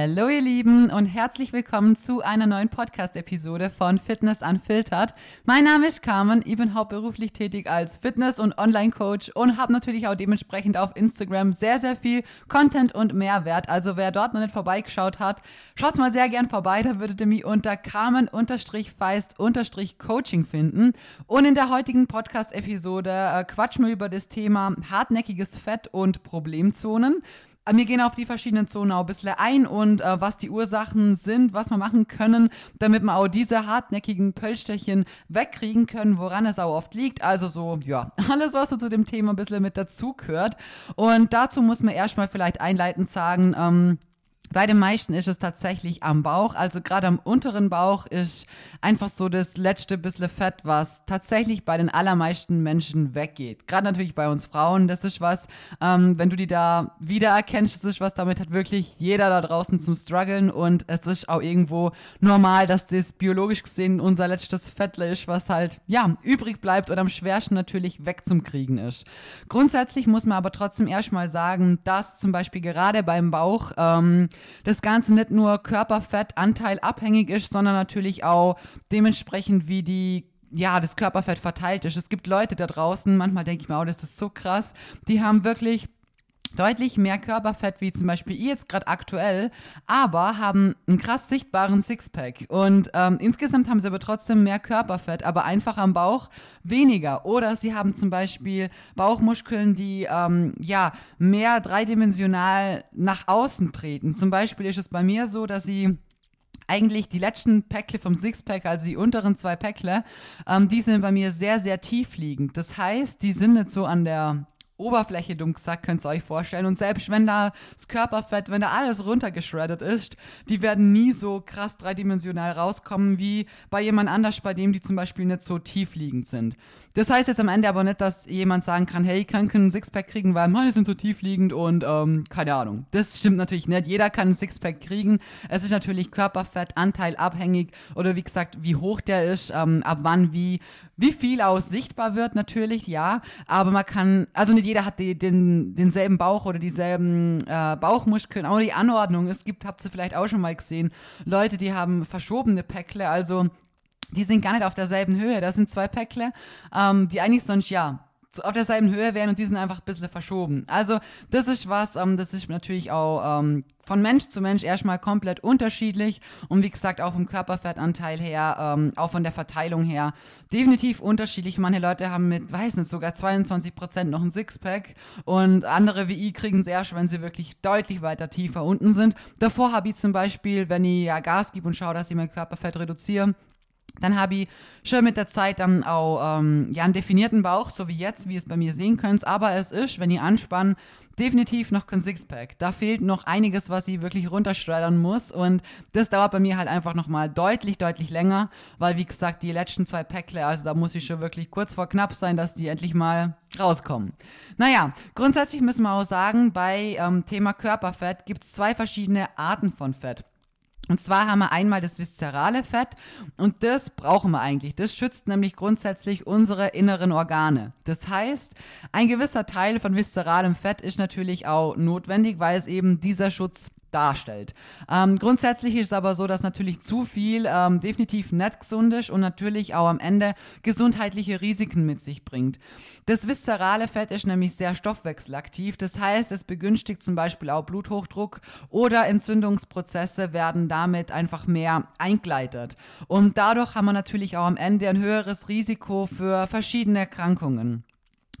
Hallo ihr Lieben und herzlich willkommen zu einer neuen Podcast-Episode von Fitness Unfiltered. Mein Name ist Carmen, ich bin hauptberuflich tätig als Fitness- und Online-Coach und habe natürlich auch dementsprechend auf Instagram sehr, sehr viel Content und Mehrwert. Also wer dort noch nicht vorbeigeschaut hat, schaut mal sehr gern vorbei, da würdet ihr mich unter Carmen-Feist-Coaching finden. Und in der heutigen Podcast-Episode äh, quatschen wir über das Thema hartnäckiges Fett und Problemzonen. Wir gehen auf die verschiedenen Zonen auch ein bisschen ein und äh, was die Ursachen sind, was wir machen können, damit wir auch diese hartnäckigen Pöllstechchen wegkriegen können, woran es auch oft liegt. Also so, ja, alles, was so zu dem Thema ein bisschen mit dazu gehört. Und dazu muss man erstmal vielleicht einleitend sagen, ähm, bei den meisten ist es tatsächlich am Bauch, also gerade am unteren Bauch ist einfach so das letzte bisschen Fett, was tatsächlich bei den allermeisten Menschen weggeht. Gerade natürlich bei uns Frauen, das ist was, ähm, wenn du die da wiedererkennst, das ist was, damit hat wirklich jeder da draußen zum Struggeln und es ist auch irgendwo normal, dass das biologisch gesehen unser letztes Fettle ist, was halt, ja, übrig bleibt und am schwersten natürlich wegzumkriegen ist. Grundsätzlich muss man aber trotzdem erstmal sagen, dass zum Beispiel gerade beim Bauch, ähm, das Ganze nicht nur Körperfettanteil abhängig ist, sondern natürlich auch dementsprechend, wie die ja, das Körperfett verteilt ist. Es gibt Leute da draußen, manchmal denke ich mir, oh, das ist so krass, die haben wirklich deutlich mehr Körperfett wie zum Beispiel ihr jetzt gerade aktuell, aber haben einen krass sichtbaren Sixpack. Und ähm, insgesamt haben sie aber trotzdem mehr Körperfett, aber einfach am Bauch weniger. Oder sie haben zum Beispiel Bauchmuskeln, die ähm, ja mehr dreidimensional nach außen treten. Zum Beispiel ist es bei mir so, dass sie eigentlich die letzten Päckle vom Sixpack, also die unteren zwei Päckle, ähm, die sind bei mir sehr, sehr tief liegend. Das heißt, die sind nicht so an der Oberfläche, dumm könnt ihr euch vorstellen. Und selbst wenn da das Körperfett, wenn da alles runtergeschreddet ist, die werden nie so krass dreidimensional rauskommen wie bei jemand anders, bei dem die zum Beispiel nicht so tiefliegend sind. Das heißt jetzt am Ende aber nicht, dass jemand sagen kann, hey, ich kann keinen Sixpack kriegen, weil meine sind so tiefliegend und ähm, keine Ahnung. Das stimmt natürlich nicht. Jeder kann einen Sixpack kriegen. Es ist natürlich Körperfettanteil abhängig oder wie gesagt, wie hoch der ist, ähm, ab wann wie wie viel aus sichtbar wird, natürlich, ja. Aber man kann, also nicht jeder hat die, den, denselben Bauch oder dieselben äh, Bauchmuskeln, auch die Anordnung. Es gibt, habt ihr vielleicht auch schon mal gesehen, Leute, die haben verschobene Päckle, also die sind gar nicht auf derselben Höhe. Das sind zwei Päckle, ähm, die eigentlich sonst ja auf derselben Höhe wären und die sind einfach ein bisschen verschoben. Also das ist was, ähm, das ist natürlich auch ähm, von Mensch zu Mensch erstmal komplett unterschiedlich und wie gesagt auch vom Körperfettanteil her, ähm, auch von der Verteilung her definitiv unterschiedlich. Manche Leute haben mit, weiß nicht, sogar 22 Prozent noch ein Sixpack und andere wie ich kriegen es erst, wenn sie wirklich deutlich weiter tiefer unten sind. Davor habe ich zum Beispiel, wenn ich ja Gas gebe und schaue, dass ich mein Körperfett reduziere, dann habe ich schon mit der Zeit dann auch ähm, ja, einen definierten Bauch, so wie jetzt, wie ihr es bei mir sehen könnt. Aber es ist, wenn ihr anspannt, definitiv noch kein Sixpack. Da fehlt noch einiges, was ich wirklich runterschreddern muss. Und das dauert bei mir halt einfach nochmal deutlich, deutlich länger, weil wie gesagt, die letzten zwei Päckle, also da muss ich schon wirklich kurz vor knapp sein, dass die endlich mal rauskommen. Naja, grundsätzlich müssen wir auch sagen, bei ähm, Thema Körperfett gibt es zwei verschiedene Arten von Fett. Und zwar haben wir einmal das viszerale Fett und das brauchen wir eigentlich. Das schützt nämlich grundsätzlich unsere inneren Organe. Das heißt, ein gewisser Teil von viszeralem Fett ist natürlich auch notwendig, weil es eben dieser Schutz darstellt. Ähm, grundsätzlich ist es aber so, dass natürlich zu viel ähm, definitiv nicht gesund ist und natürlich auch am Ende gesundheitliche Risiken mit sich bringt. Das viszerale Fett ist nämlich sehr stoffwechselaktiv, das heißt, es begünstigt zum Beispiel auch Bluthochdruck oder Entzündungsprozesse werden damit einfach mehr eingeleitet. Und dadurch haben wir natürlich auch am Ende ein höheres Risiko für verschiedene Erkrankungen.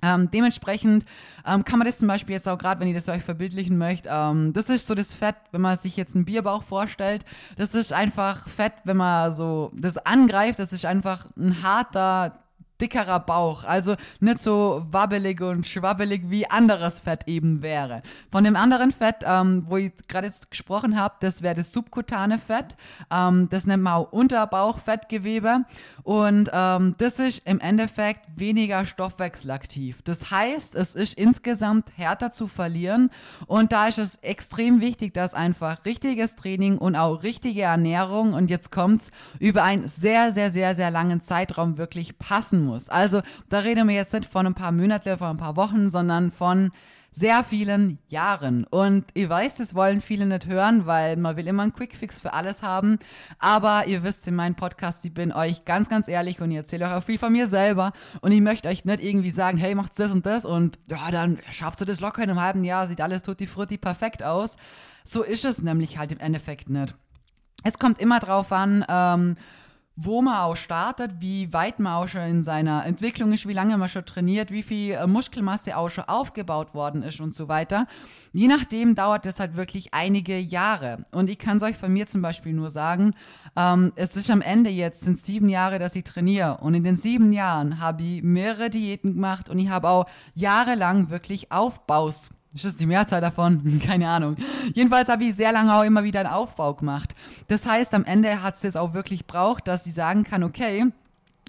Ähm, dementsprechend ähm, kann man das zum Beispiel jetzt auch gerade, wenn ihr das euch verbildlichen möchtet, ähm, das ist so das Fett, wenn man sich jetzt einen Bierbauch vorstellt, das ist einfach Fett, wenn man so das angreift, das ist einfach ein harter dickerer Bauch, also nicht so wabbelig und schwabbelig wie anderes Fett eben wäre. Von dem anderen Fett, ähm, wo ich gerade gesprochen habe, das wäre das subkutane Fett, ähm, das nennt man auch Unterbauchfettgewebe und ähm, das ist im Endeffekt weniger stoffwechselaktiv. Das heißt, es ist insgesamt härter zu verlieren und da ist es extrem wichtig, dass einfach richtiges Training und auch richtige Ernährung und jetzt kommt's über einen sehr, sehr, sehr, sehr langen Zeitraum wirklich passen muss. Also da reden wir jetzt nicht von ein paar Monaten, von ein paar Wochen, sondern von sehr vielen Jahren. Und ihr weißt, das wollen viele nicht hören, weil man will immer einen Quickfix für alles haben. Aber ihr wisst in meinem Podcast, ich bin euch ganz, ganz ehrlich und ich erzähle euch auch viel von mir selber. Und ich möchte euch nicht irgendwie sagen, hey, macht das und das und ja, dann schaffst du das locker in einem halben Jahr, sieht alles tutti frutti perfekt aus. So ist es nämlich halt im Endeffekt nicht. Es kommt immer drauf an, ähm, wo man auch startet, wie weit man auch schon in seiner Entwicklung ist, wie lange man schon trainiert, wie viel äh, Muskelmasse auch schon aufgebaut worden ist und so weiter. Je nachdem dauert es halt wirklich einige Jahre. Und ich kann es euch von mir zum Beispiel nur sagen, ähm, es ist am Ende jetzt, sind sieben Jahre, dass ich trainiere. Und in den sieben Jahren habe ich mehrere Diäten gemacht und ich habe auch jahrelang wirklich Aufbaus ist das die Mehrzahl davon? Keine Ahnung. Jedenfalls habe ich sehr lange auch immer wieder einen Aufbau gemacht. Das heißt, am Ende hat es auch wirklich braucht, dass sie sagen kann, okay,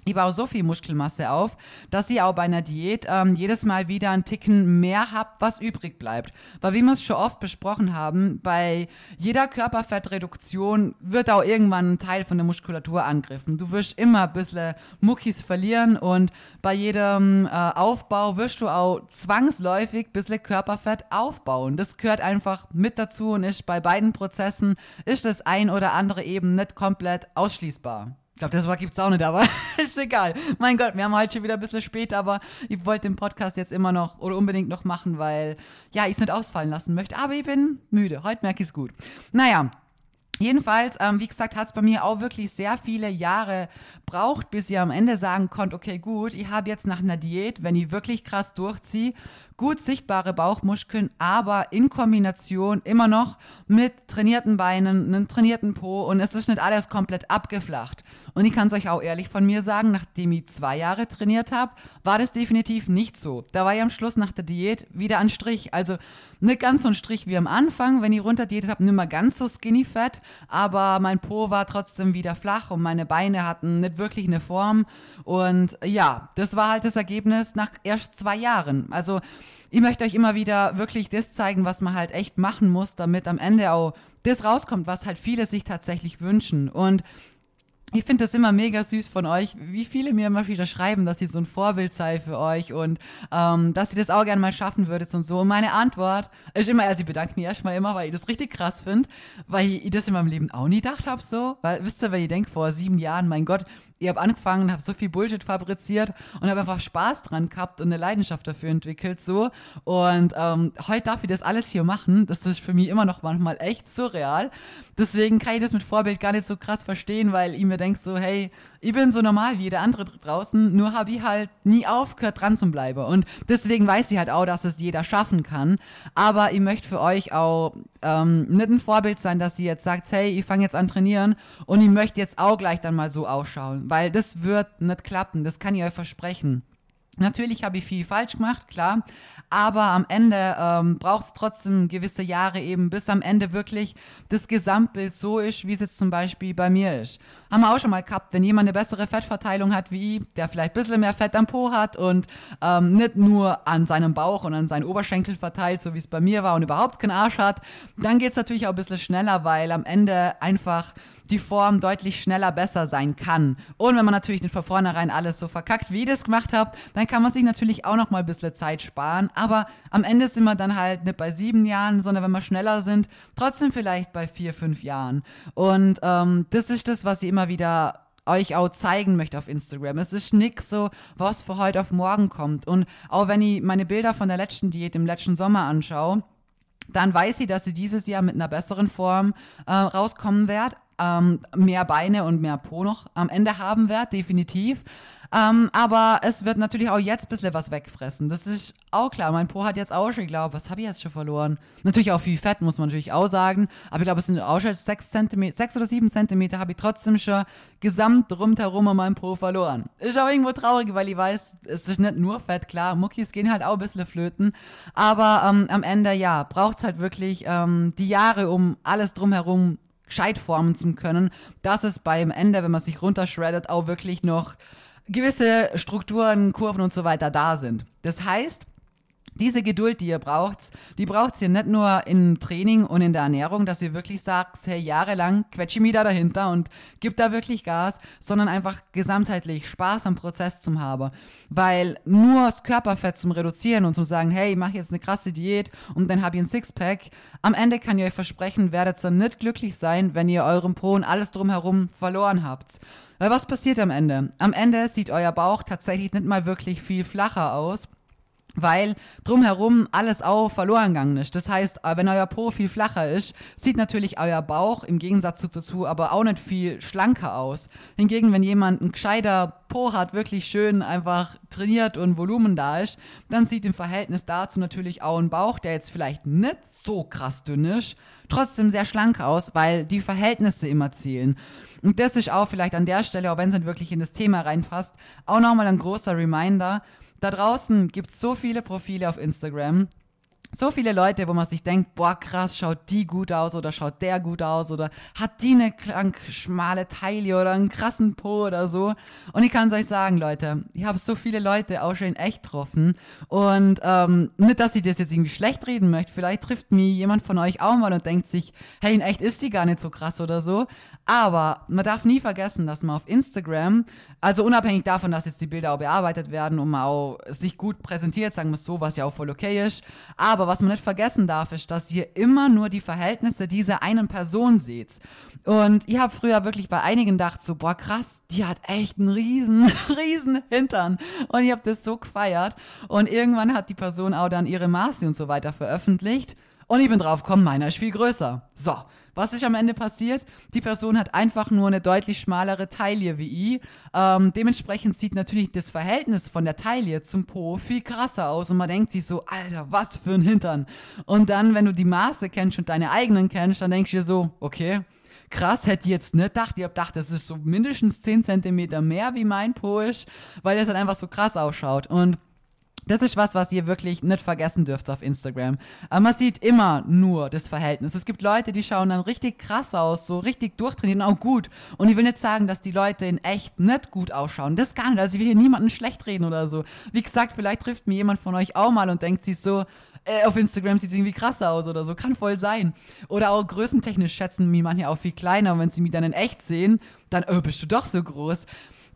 ich baue so viel Muskelmasse auf, dass ich auch bei einer Diät ähm, jedes Mal wieder einen Ticken mehr habt, was übrig bleibt. Weil wie wir es schon oft besprochen haben, bei jeder Körperfettreduktion wird auch irgendwann ein Teil von der Muskulatur angegriffen. Du wirst immer ein bisschen Muckis verlieren und bei jedem äh, Aufbau wirst du auch zwangsläufig ein bisschen Körperfett aufbauen. Das gehört einfach mit dazu und ist bei beiden Prozessen ist das ein oder andere eben nicht komplett ausschließbar. Ich glaube, das Wort gibt es auch nicht, aber ist egal. Mein Gott, wir haben halt schon wieder ein bisschen spät, aber ich wollte den Podcast jetzt immer noch oder unbedingt noch machen, weil ja, ich es nicht ausfallen lassen möchte. Aber ich bin müde. Heute merke ich es gut. Naja, Jedenfalls, ähm, wie gesagt, hat es bei mir auch wirklich sehr viele Jahre braucht, bis ihr am Ende sagen konnt, okay, gut, ich habe jetzt nach einer Diät, wenn ich wirklich krass durchziehe, gut sichtbare Bauchmuskeln, aber in Kombination immer noch mit trainierten Beinen, einem trainierten Po und es ist nicht alles komplett abgeflacht. Und ich kann es euch auch ehrlich von mir sagen, nachdem ich zwei Jahre trainiert habe, war das definitiv nicht so. Da war ich am Schluss nach der Diät wieder ein Strich. Also nicht ganz so ein Strich wie am Anfang, wenn ich runterdiätet habe, nicht mehr ganz so skinny fett, aber mein Po war trotzdem wieder flach und meine Beine hatten nicht wirklich eine Form. Und ja, das war halt das Ergebnis nach erst zwei Jahren. Also ich möchte euch immer wieder wirklich das zeigen, was man halt echt machen muss, damit am Ende auch das rauskommt, was halt viele sich tatsächlich wünschen. Und ich finde das immer mega süß von euch, wie viele mir immer wieder schreiben, dass ich so ein Vorbild sei für euch und ähm, dass ihr das auch gerne mal schaffen würdet und so. Und meine Antwort ist immer, also ich bedanke mich erstmal immer, weil ich das richtig krass finde, weil ich das in meinem Leben auch nie gedacht habe so. Weil, wisst ihr, wenn ich denke, vor sieben Jahren, mein Gott, ich habe angefangen, habe so viel Bullshit fabriziert und habe einfach Spaß dran gehabt und eine Leidenschaft dafür entwickelt so. Und ähm, heute darf ich das alles hier machen. Das ist für mich immer noch manchmal echt surreal. Deswegen kann ich das mit Vorbild gar nicht so krass verstehen, weil ich mir denke so, hey, ich bin so normal wie jeder andere draußen, nur habe ich halt nie aufgehört dran zu bleiben. Und deswegen weiß ich halt auch, dass es jeder schaffen kann. Aber ich möchte für euch auch ähm, nicht ein Vorbild sein, dass ihr jetzt sagt, hey, ich fange jetzt an trainieren und ich möchte jetzt auch gleich dann mal so ausschauen, weil das wird nicht klappen, das kann ich euch versprechen. Natürlich habe ich viel falsch gemacht, klar, aber am Ende ähm, braucht es trotzdem gewisse Jahre eben, bis am Ende wirklich das Gesamtbild so ist, wie es jetzt zum Beispiel bei mir ist. Haben wir auch schon mal gehabt, wenn jemand eine bessere Fettverteilung hat wie ich, der vielleicht ein bisschen mehr Fett am Po hat und ähm, nicht nur an seinem Bauch und an seinen Oberschenkel verteilt, so wie es bei mir war und überhaupt keinen Arsch hat, dann geht es natürlich auch ein bisschen schneller, weil am Ende einfach die Form deutlich schneller besser sein kann. Und wenn man natürlich nicht von vornherein alles so verkackt, wie ich das gemacht habe, dann kann man sich natürlich auch noch mal ein bisschen Zeit sparen. Aber am Ende sind wir dann halt nicht bei sieben Jahren, sondern wenn wir schneller sind, trotzdem vielleicht bei vier, fünf Jahren. Und ähm, das ist das, was ich immer wieder euch auch zeigen möchte auf Instagram. Es ist nix so, was für heute auf morgen kommt. Und auch wenn ich meine Bilder von der letzten Diät im letzten Sommer anschaue, dann weiß sie, dass sie dieses Jahr mit einer besseren Form äh, rauskommen wird ähm, mehr Beine und mehr Po noch am Ende haben werde, definitiv. Ähm, aber es wird natürlich auch jetzt ein bisschen was wegfressen. Das ist auch klar. Mein Po hat jetzt auch schon, ich glaube, was habe ich jetzt schon verloren? Natürlich auch viel Fett, muss man natürlich auch sagen. Aber ich glaube, es sind auch schon sechs, Zentimeter, sechs oder sieben Zentimeter habe ich trotzdem schon gesamt rundherum an meinem Po verloren. Ist auch irgendwo traurig, weil ich weiß, es ist nicht nur Fett, klar. Muckis gehen halt auch ein bisschen flöten. Aber ähm, am Ende, ja, braucht es halt wirklich ähm, die Jahre, um alles drumherum gescheit formen zu können, dass es beim Ende, wenn man sich runterschreddet, auch wirklich noch gewisse Strukturen, Kurven und so weiter da sind. Das heißt, diese Geduld, die ihr braucht, die braucht ihr nicht nur im Training und in der Ernährung, dass ihr wirklich sagt, hey, jahrelang quetsche ich mich da dahinter und gib da wirklich Gas, sondern einfach gesamtheitlich Spaß am Prozess zum haben. Weil nur das Körperfett zum Reduzieren und zum sagen, hey, ich mache jetzt eine krasse Diät und dann habe ich ein Sixpack, am Ende kann ich euch versprechen, werdet ihr nicht glücklich sein, wenn ihr eurem Po und alles drumherum verloren habt. Weil was passiert am Ende? Am Ende sieht euer Bauch tatsächlich nicht mal wirklich viel flacher aus weil drumherum alles auch verloren gegangen ist. Das heißt, äh, wenn euer Po viel flacher ist, sieht natürlich euer Bauch im Gegensatz dazu aber auch nicht viel schlanker aus. Hingegen, wenn jemand ein gescheiter Po hat, wirklich schön einfach trainiert und Volumen da ist, dann sieht im Verhältnis dazu natürlich auch ein Bauch, der jetzt vielleicht nicht so krass dünn ist, trotzdem sehr schlank aus, weil die Verhältnisse immer zählen. Und das ist auch vielleicht an der Stelle, auch wenn es nicht wirklich in das Thema reinpasst, auch nochmal ein großer Reminder, da draußen gibt es so viele Profile auf Instagram, so viele Leute, wo man sich denkt, boah, krass, schaut die gut aus oder schaut der gut aus oder hat die eine krank schmale Taille oder einen krassen Po oder so. Und ich kann es euch sagen, Leute, ich habe so viele Leute auch schon in echt getroffen und ähm, nicht, dass ich das jetzt irgendwie schlecht reden möchte. Vielleicht trifft mich jemand von euch auch mal und denkt sich, hey, in echt ist die gar nicht so krass oder so. Aber man darf nie vergessen, dass man auf Instagram, also unabhängig davon, dass jetzt die Bilder auch bearbeitet werden und man auch es nicht gut präsentiert, sagen wir es so, was ja auch voll okay ist. Aber was man nicht vergessen darf, ist, dass ihr immer nur die Verhältnisse dieser einen Person seht. Und ich habe früher wirklich bei einigen gedacht, so, boah, krass, die hat echt einen riesen, riesen Hintern. Und ich habe das so gefeiert. Und irgendwann hat die Person auch dann ihre Maße und so weiter veröffentlicht. Und ich bin drauf gekommen, meiner ist viel größer. So, was ist am Ende passiert? Die Person hat einfach nur eine deutlich schmalere Taille wie ich. Ähm, dementsprechend sieht natürlich das Verhältnis von der Taille zum Po viel krasser aus und man denkt sich so, Alter, was für ein Hintern. Und dann, wenn du die Maße kennst und deine eigenen kennst, dann denkst du dir so, okay, krass, hätte ich jetzt nicht gedacht. Ich hab gedacht, das ist so mindestens 10 cm mehr wie mein Po ist, weil es dann einfach so krass ausschaut. Und das ist was, was ihr wirklich nicht vergessen dürft auf Instagram. Aber man sieht immer nur das Verhältnis. Es gibt Leute, die schauen dann richtig krass aus, so richtig durchtrainiert und auch gut. Und ich will nicht sagen, dass die Leute in echt nicht gut ausschauen. Das gar nicht. Also ich will hier niemanden schlecht reden oder so. Wie gesagt, vielleicht trifft mir jemand von euch auch mal und denkt sich so, äh, auf Instagram sieht es irgendwie krasser aus oder so. Kann voll sein. Oder auch größentechnisch schätzen mich manche auch viel kleiner. Und wenn sie mich dann in echt sehen, dann, oh, bist du doch so groß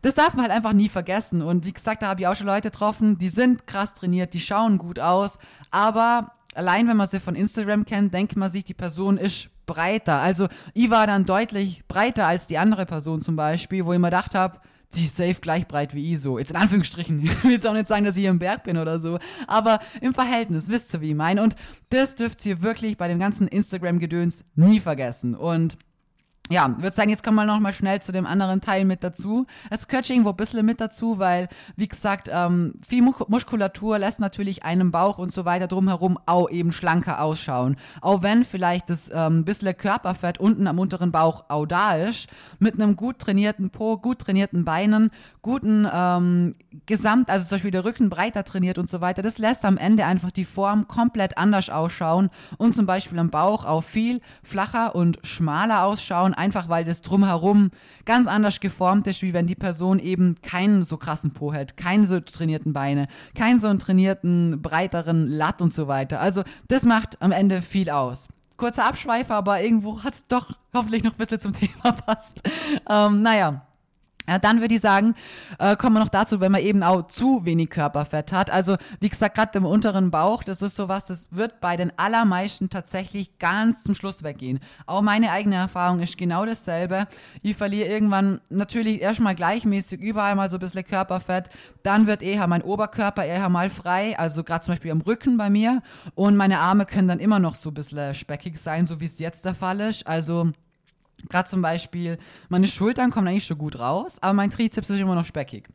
das darf man halt einfach nie vergessen. Und wie gesagt, da habe ich auch schon Leute getroffen, die sind krass trainiert, die schauen gut aus, aber allein wenn man sie von Instagram kennt, denkt man sich, die Person ist breiter. Also ich war dann deutlich breiter als die andere Person zum Beispiel, wo ich mir gedacht habe, sie ist safe gleich breit wie ich so. Jetzt in Anführungsstrichen. Ich will jetzt auch nicht sagen, dass ich im Berg bin oder so. Aber im Verhältnis, wisst ihr, wie ich meine. Und das dürft ihr wirklich bei dem ganzen Instagram-Gedöns nie vergessen. Und ja, würde sagen, jetzt kommen wir noch mal schnell zu dem anderen Teil mit dazu. Es gehört irgendwo ein bisschen mit dazu, weil, wie gesagt, ähm, viel Muskulatur lässt natürlich einem Bauch und so weiter drumherum auch eben schlanker ausschauen. Auch wenn vielleicht das ähm, bisschen Körperfett unten am unteren Bauch auch da ist, mit einem gut trainierten Po, gut trainierten Beinen, guten ähm, Gesamt, also zum Beispiel der Rücken breiter trainiert und so weiter, das lässt am Ende einfach die Form komplett anders ausschauen und zum Beispiel am Bauch auch viel flacher und schmaler ausschauen einfach weil das drumherum ganz anders geformt ist, wie wenn die Person eben keinen so krassen Po hat, keinen so trainierten Beine, keinen so einen trainierten, breiteren Latt und so weiter. Also das macht am Ende viel aus. Kurzer Abschweifer, aber irgendwo hat es doch hoffentlich noch ein bisschen zum Thema passt. Ähm, naja, ja, dann würde ich sagen, äh, kommen wir noch dazu, wenn man eben auch zu wenig Körperfett hat. Also wie gesagt, gerade im unteren Bauch, das ist sowas, das wird bei den allermeisten tatsächlich ganz zum Schluss weggehen. Auch meine eigene Erfahrung ist genau dasselbe. Ich verliere irgendwann natürlich erstmal gleichmäßig überall mal so ein bisschen Körperfett. Dann wird eher mein Oberkörper eher mal frei, also gerade zum Beispiel am Rücken bei mir. Und meine Arme können dann immer noch so ein bisschen speckig sein, so wie es jetzt der Fall ist. Also Gerade zum Beispiel, meine Schultern kommen eigentlich schon gut raus, aber mein Trizeps ist immer noch speckig.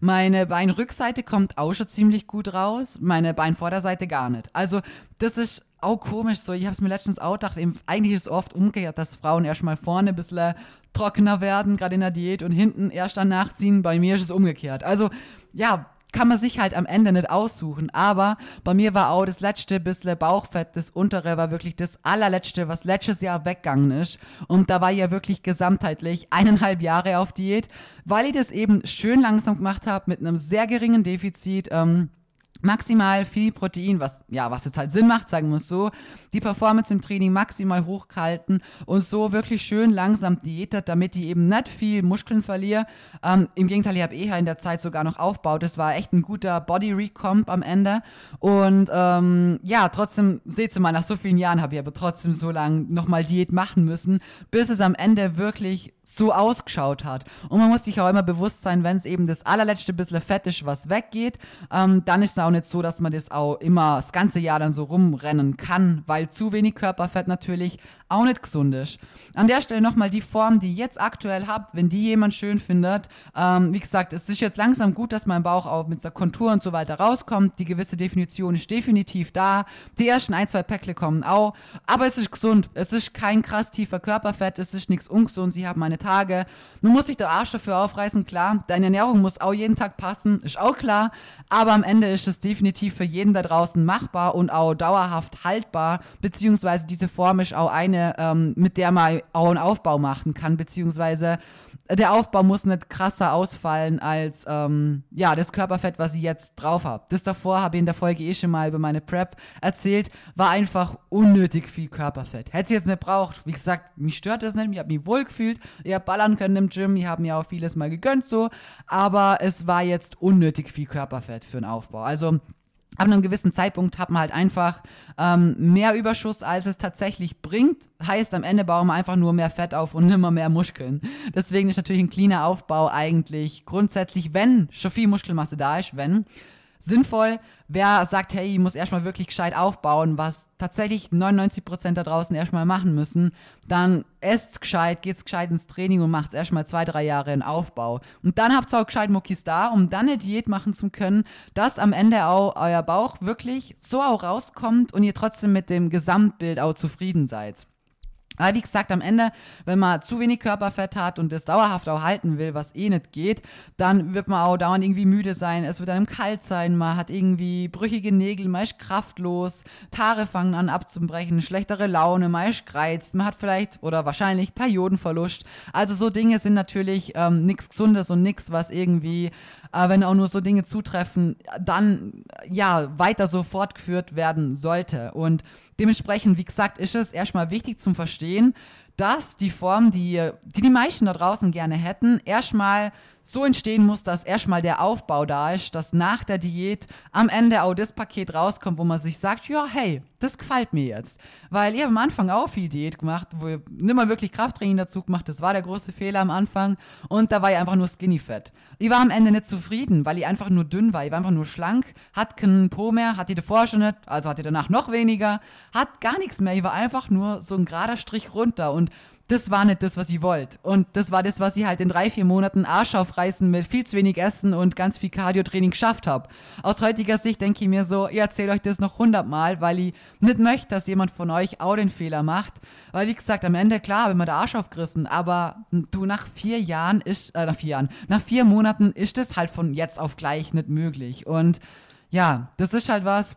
Meine Beinrückseite kommt auch schon ziemlich gut raus, meine Beinvorderseite gar nicht. Also, das ist auch komisch so. Ich habe es mir letztens auch gedacht, eben, eigentlich ist es oft umgekehrt, dass Frauen erstmal vorne ein bisschen trockener werden, gerade in der Diät, und hinten erst dann nachziehen. Bei mir ist es umgekehrt. Also, ja, kann man sich halt am Ende nicht aussuchen. Aber bei mir war auch das letzte bisschen Bauchfett, das untere war wirklich das allerletzte, was letztes Jahr weggegangen ist. Und da war ich ja wirklich gesamtheitlich eineinhalb Jahre auf Diät, weil ich das eben schön langsam gemacht habe mit einem sehr geringen Defizit. Ähm, maximal viel Protein, was ja, was jetzt halt Sinn macht, sagen wir es so, die Performance im Training maximal hochhalten und so wirklich schön langsam diätet, damit ich eben nicht viel Muskeln verliere. Ähm, Im Gegenteil, ich habe eher in der Zeit sogar noch aufgebaut. Das war echt ein guter Body Recomp am Ende. Und ähm, ja, trotzdem, seht ihr mal, nach so vielen Jahren habe ich aber trotzdem so lange nochmal Diät machen müssen, bis es am Ende wirklich so ausgeschaut hat. Und man muss sich auch immer bewusst sein, wenn es eben das allerletzte bisschen Fett ist, was weggeht, ähm, dann ist es auch nicht so, dass man das auch immer das ganze Jahr dann so rumrennen kann, weil zu wenig Körperfett natürlich auch nicht gesund ist. An der Stelle nochmal die Form, die ich jetzt aktuell habt, wenn die jemand schön findet. Ähm, wie gesagt, es ist jetzt langsam gut, dass mein Bauch auch mit der Kontur und so weiter rauskommt. Die gewisse Definition ist definitiv da. Die ersten ein, zwei Päckle kommen auch. Aber es ist gesund. Es ist kein krass tiefer Körperfett. Es ist nichts ungesund. Sie haben meine Tage. Nun muss sich der Arsch dafür aufreißen, klar. Deine Ernährung muss auch jeden Tag passen. Ist auch klar. Aber am Ende ist es definitiv für jeden da draußen machbar und auch dauerhaft haltbar. Beziehungsweise diese Form ist auch eine, eine, ähm, mit der man auch einen Aufbau machen kann, beziehungsweise der Aufbau muss nicht krasser ausfallen als ähm, ja das Körperfett, was ich jetzt drauf habe. Das davor habe ich in der Folge eh schon mal über meine Prep erzählt, war einfach unnötig viel Körperfett. Hätte ich jetzt nicht braucht. Wie gesagt, mich stört das nicht, ich habe mich wohl gefühlt, ich habe ballern können im Gym, ich habe mir auch vieles mal gegönnt so, aber es war jetzt unnötig viel Körperfett für den Aufbau. Also Ab einem gewissen Zeitpunkt hat man halt einfach ähm, mehr Überschuss, als es tatsächlich bringt. Heißt, am Ende bauen wir einfach nur mehr Fett auf und nimmer mehr Muskeln. Deswegen ist natürlich ein cleaner Aufbau eigentlich grundsätzlich, wenn schon viel Muskelmasse da ist, wenn sinnvoll. Wer sagt, hey, ich muss erstmal wirklich gescheit aufbauen, was tatsächlich 99% da draußen erstmal machen müssen, dann esst gescheit, geht's gescheit ins Training und macht's erstmal zwei, drei Jahre in Aufbau. Und dann habt ihr auch gescheit Muckis da, um dann eine Diät machen zu können, dass am Ende auch euer Bauch wirklich so auch rauskommt und ihr trotzdem mit dem Gesamtbild auch zufrieden seid. Aber wie gesagt, am Ende, wenn man zu wenig Körperfett hat und das dauerhaft auch halten will, was eh nicht geht, dann wird man auch dauernd irgendwie müde sein, es wird einem kalt sein, man hat irgendwie brüchige Nägel, man ist kraftlos, Haare fangen an abzubrechen, schlechtere Laune, man ist gereizt, man hat vielleicht oder wahrscheinlich Periodenverlust. Also so Dinge sind natürlich ähm, nichts Gesundes und nichts, was irgendwie äh, wenn auch nur so Dinge zutreffen, dann ja weiter so fortgeführt werden sollte. Und dementsprechend, wie gesagt, ist es erstmal wichtig zum Verstehen, dass die Form, die, die die meisten da draußen gerne hätten, erstmal so entstehen muss, dass erstmal der Aufbau da ist, dass nach der Diät am Ende auch das Paket rauskommt, wo man sich sagt, ja, hey, das gefällt mir jetzt. Weil habe am Anfang auch viel Diät gemacht, wo ich nimmer wirklich Krafttraining dazu gemacht, das war der große Fehler am Anfang und da war ich einfach nur skinny fett. Ich war am Ende nicht zufrieden, weil ich einfach nur dünn war, ich war einfach nur schlank, hatte keinen Po mehr, hatte ich davor schon nicht, also hatte ich danach noch weniger, hat gar nichts mehr, ich war einfach nur so ein gerader Strich runter und das war nicht das, was ich wollte. Und das war das, was ich halt in drei, vier Monaten Arsch aufreißen mit viel zu wenig Essen und ganz viel Cardio-Training geschafft habe. Aus heutiger Sicht denke ich mir so, ich erzähle euch das noch hundertmal, weil ich nicht möchte, dass jemand von euch auch den Fehler macht. Weil, wie gesagt, am Ende, klar, wenn man der Arsch aufgerissen, aber du, nach vier Jahren ist, äh, nach vier Jahren, nach vier Monaten ist das halt von jetzt auf gleich nicht möglich. Und ja, das ist halt was,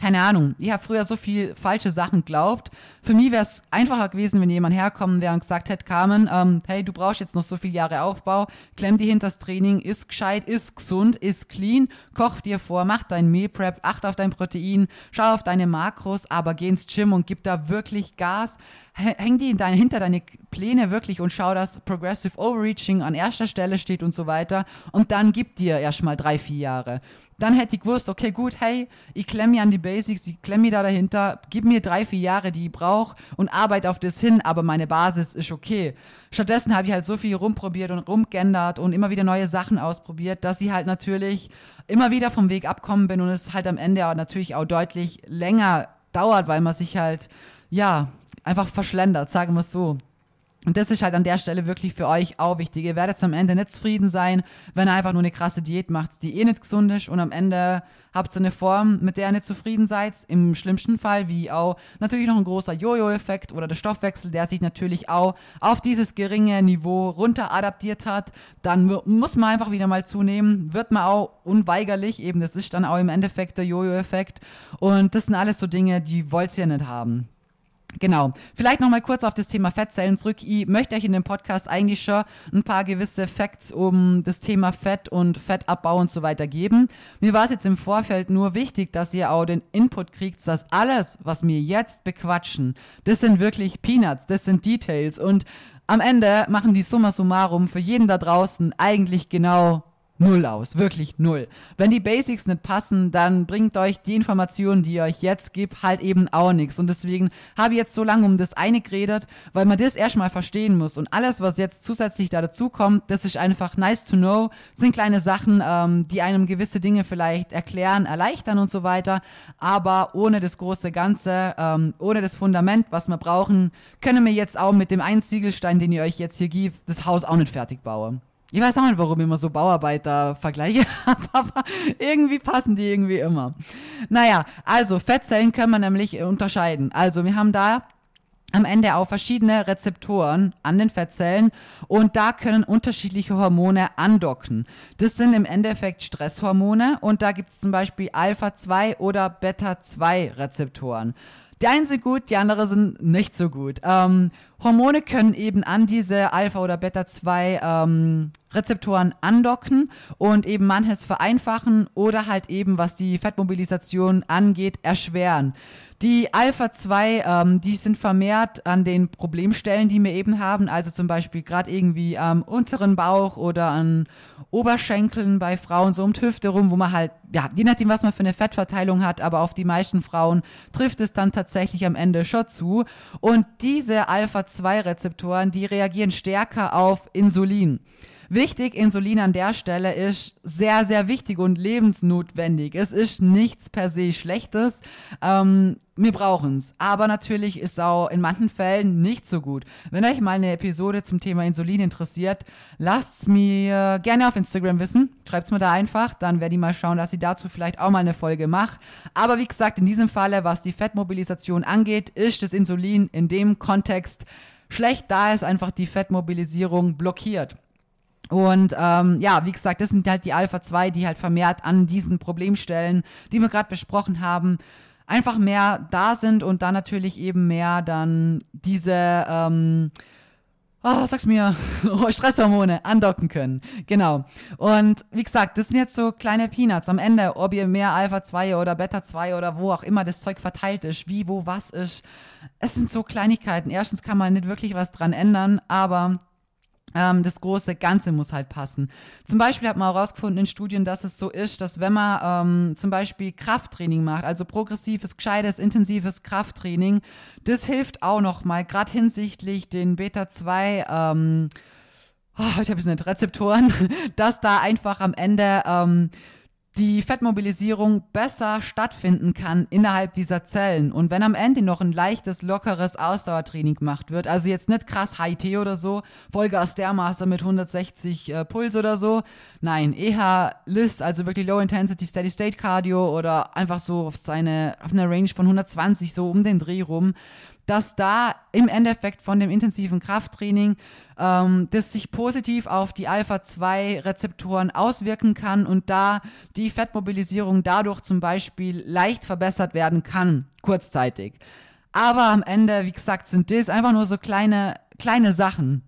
keine Ahnung, ich habe früher so viel falsche Sachen glaubt. Für mich wäre es einfacher gewesen, wenn jemand herkommen wäre und gesagt hätte, Carmen, ähm, hey, du brauchst jetzt noch so viele Jahre Aufbau, klemm dir hinter das Training, ist gescheit, ist gesund, ist clean, koch dir vor, mach dein Meal Prep, acht auf dein Protein, schau auf deine Makros, aber geh ins Gym und gib da wirklich Gas häng die in deine, hinter deine Pläne wirklich und schau, dass Progressive Overreaching an erster Stelle steht und so weiter. Und dann gib dir erstmal drei, vier Jahre. Dann hätte ich gewusst, okay, gut, hey, ich klemme mir an die Basics, ich klemme mir da dahinter, gib mir drei, vier Jahre, die ich brauche und arbeite auf das hin, aber meine Basis ist okay. Stattdessen habe ich halt so viel rumprobiert und rumgeändert und immer wieder neue Sachen ausprobiert, dass ich halt natürlich immer wieder vom Weg abkommen bin und es halt am Ende natürlich auch deutlich länger dauert, weil man sich halt, ja, einfach verschlendert, sagen wir es so. Und das ist halt an der Stelle wirklich für euch auch wichtig. Ihr werdet am Ende nicht zufrieden sein, wenn ihr einfach nur eine krasse Diät macht, die eh nicht gesund ist und am Ende habt ihr eine Form, mit der ihr nicht zufrieden seid. Im schlimmsten Fall, wie auch natürlich noch ein großer Jojo-Effekt oder der Stoffwechsel, der sich natürlich auch auf dieses geringe Niveau runter adaptiert hat. Dann muss man einfach wieder mal zunehmen, wird man auch unweigerlich, eben das ist dann auch im Endeffekt der Jojo-Effekt. Und das sind alles so Dinge, die wollt ihr nicht haben Genau. Vielleicht noch mal kurz auf das Thema Fettzellen zurück. Ich möchte euch in dem Podcast eigentlich schon ein paar gewisse Facts um das Thema Fett und Fettabbau und so weiter geben. Mir war es jetzt im Vorfeld nur wichtig, dass ihr auch den Input kriegt, dass alles, was wir jetzt bequatschen, das sind wirklich Peanuts, das sind Details und am Ende machen die Summa summarum für jeden da draußen eigentlich genau null aus, wirklich null. Wenn die Basics nicht passen, dann bringt euch die Informationen, die ich euch jetzt gebe, halt eben auch nichts. Und deswegen habe ich jetzt so lange um das eine geredet, weil man das erstmal verstehen muss. Und alles, was jetzt zusätzlich da dazu kommt, das ist einfach nice to know, sind kleine Sachen, ähm, die einem gewisse Dinge vielleicht erklären, erleichtern und so weiter. Aber ohne das große Ganze, ähm, ohne das Fundament, was wir brauchen, können wir jetzt auch mit dem einen Ziegelstein, den ihr euch jetzt hier gibt, das Haus auch nicht fertig bauen. Ich weiß auch nicht, warum ich immer so Bauarbeiter vergleiche, aber irgendwie passen die irgendwie immer. Naja, also Fettzellen können wir nämlich unterscheiden. Also wir haben da am Ende auch verschiedene Rezeptoren an den Fettzellen und da können unterschiedliche Hormone andocken. Das sind im Endeffekt Stresshormone und da gibt es zum Beispiel Alpha-2 oder Beta-2 Rezeptoren. Die einen sind gut, die anderen sind nicht so gut. Ähm, Hormone können eben an diese Alpha- oder Beta-2 ähm, andocken und eben manches vereinfachen oder halt eben, was die Fettmobilisation angeht, erschweren. Die Alpha-2, ähm, die sind vermehrt an den Problemstellen, die wir eben haben, also zum Beispiel gerade irgendwie am unteren Bauch oder an Oberschenkeln bei Frauen, so um die Hüfte rum, wo man halt, ja, je nachdem, was man für eine Fettverteilung hat, aber auf die meisten Frauen trifft es dann tatsächlich am Ende schon zu. Und diese Alpha-2-Rezeptoren, die reagieren stärker auf Insulin. Wichtig, Insulin an der Stelle ist sehr, sehr wichtig und lebensnotwendig. Es ist nichts per se Schlechtes. Ähm, wir brauchen es. Aber natürlich ist es auch in manchen Fällen nicht so gut. Wenn euch mal eine Episode zum Thema Insulin interessiert, lasst mir gerne auf Instagram wissen. Schreibt es mir da einfach. Dann werde ich mal schauen, dass ich dazu vielleicht auch mal eine Folge mache. Aber wie gesagt, in diesem Falle, was die Fettmobilisation angeht, ist das Insulin in dem Kontext schlecht, da es einfach die Fettmobilisierung blockiert. Und ähm, ja, wie gesagt, das sind halt die Alpha 2, die halt vermehrt an diesen Problemstellen, die wir gerade besprochen haben, einfach mehr da sind und dann natürlich eben mehr dann diese, ähm, oh, sag's mir, Stresshormone andocken können. Genau. Und wie gesagt, das sind jetzt so kleine Peanuts. Am Ende, ob ihr mehr Alpha 2 oder Beta 2 oder wo auch immer das Zeug verteilt ist, wie, wo, was ist. Es sind so Kleinigkeiten. Erstens kann man nicht wirklich was dran ändern, aber das große Ganze muss halt passen. Zum Beispiel hat man herausgefunden in Studien, dass es so ist, dass wenn man ähm, zum Beispiel Krafttraining macht, also progressives, gescheites, intensives Krafttraining, das hilft auch nochmal, gerade hinsichtlich den Beta-2, ähm, oh, ich habe jetzt nicht, Rezeptoren, dass da einfach am Ende ähm, die Fettmobilisierung besser stattfinden kann innerhalb dieser Zellen. Und wenn am Ende noch ein leichtes, lockeres Ausdauertraining gemacht wird, also jetzt nicht krass HIT oder so, Vollgas Stairmaster mit 160 äh, Puls oder so, nein, eher List, also wirklich Low Intensity Steady State Cardio oder einfach so auf seine, auf einer Range von 120 so um den Dreh rum, dass da im Endeffekt von dem intensiven Krafttraining ähm, das sich positiv auf die Alpha-2-Rezeptoren auswirken kann und da die Fettmobilisierung dadurch zum Beispiel leicht verbessert werden kann, kurzzeitig. Aber am Ende, wie gesagt, sind das einfach nur so kleine, kleine Sachen.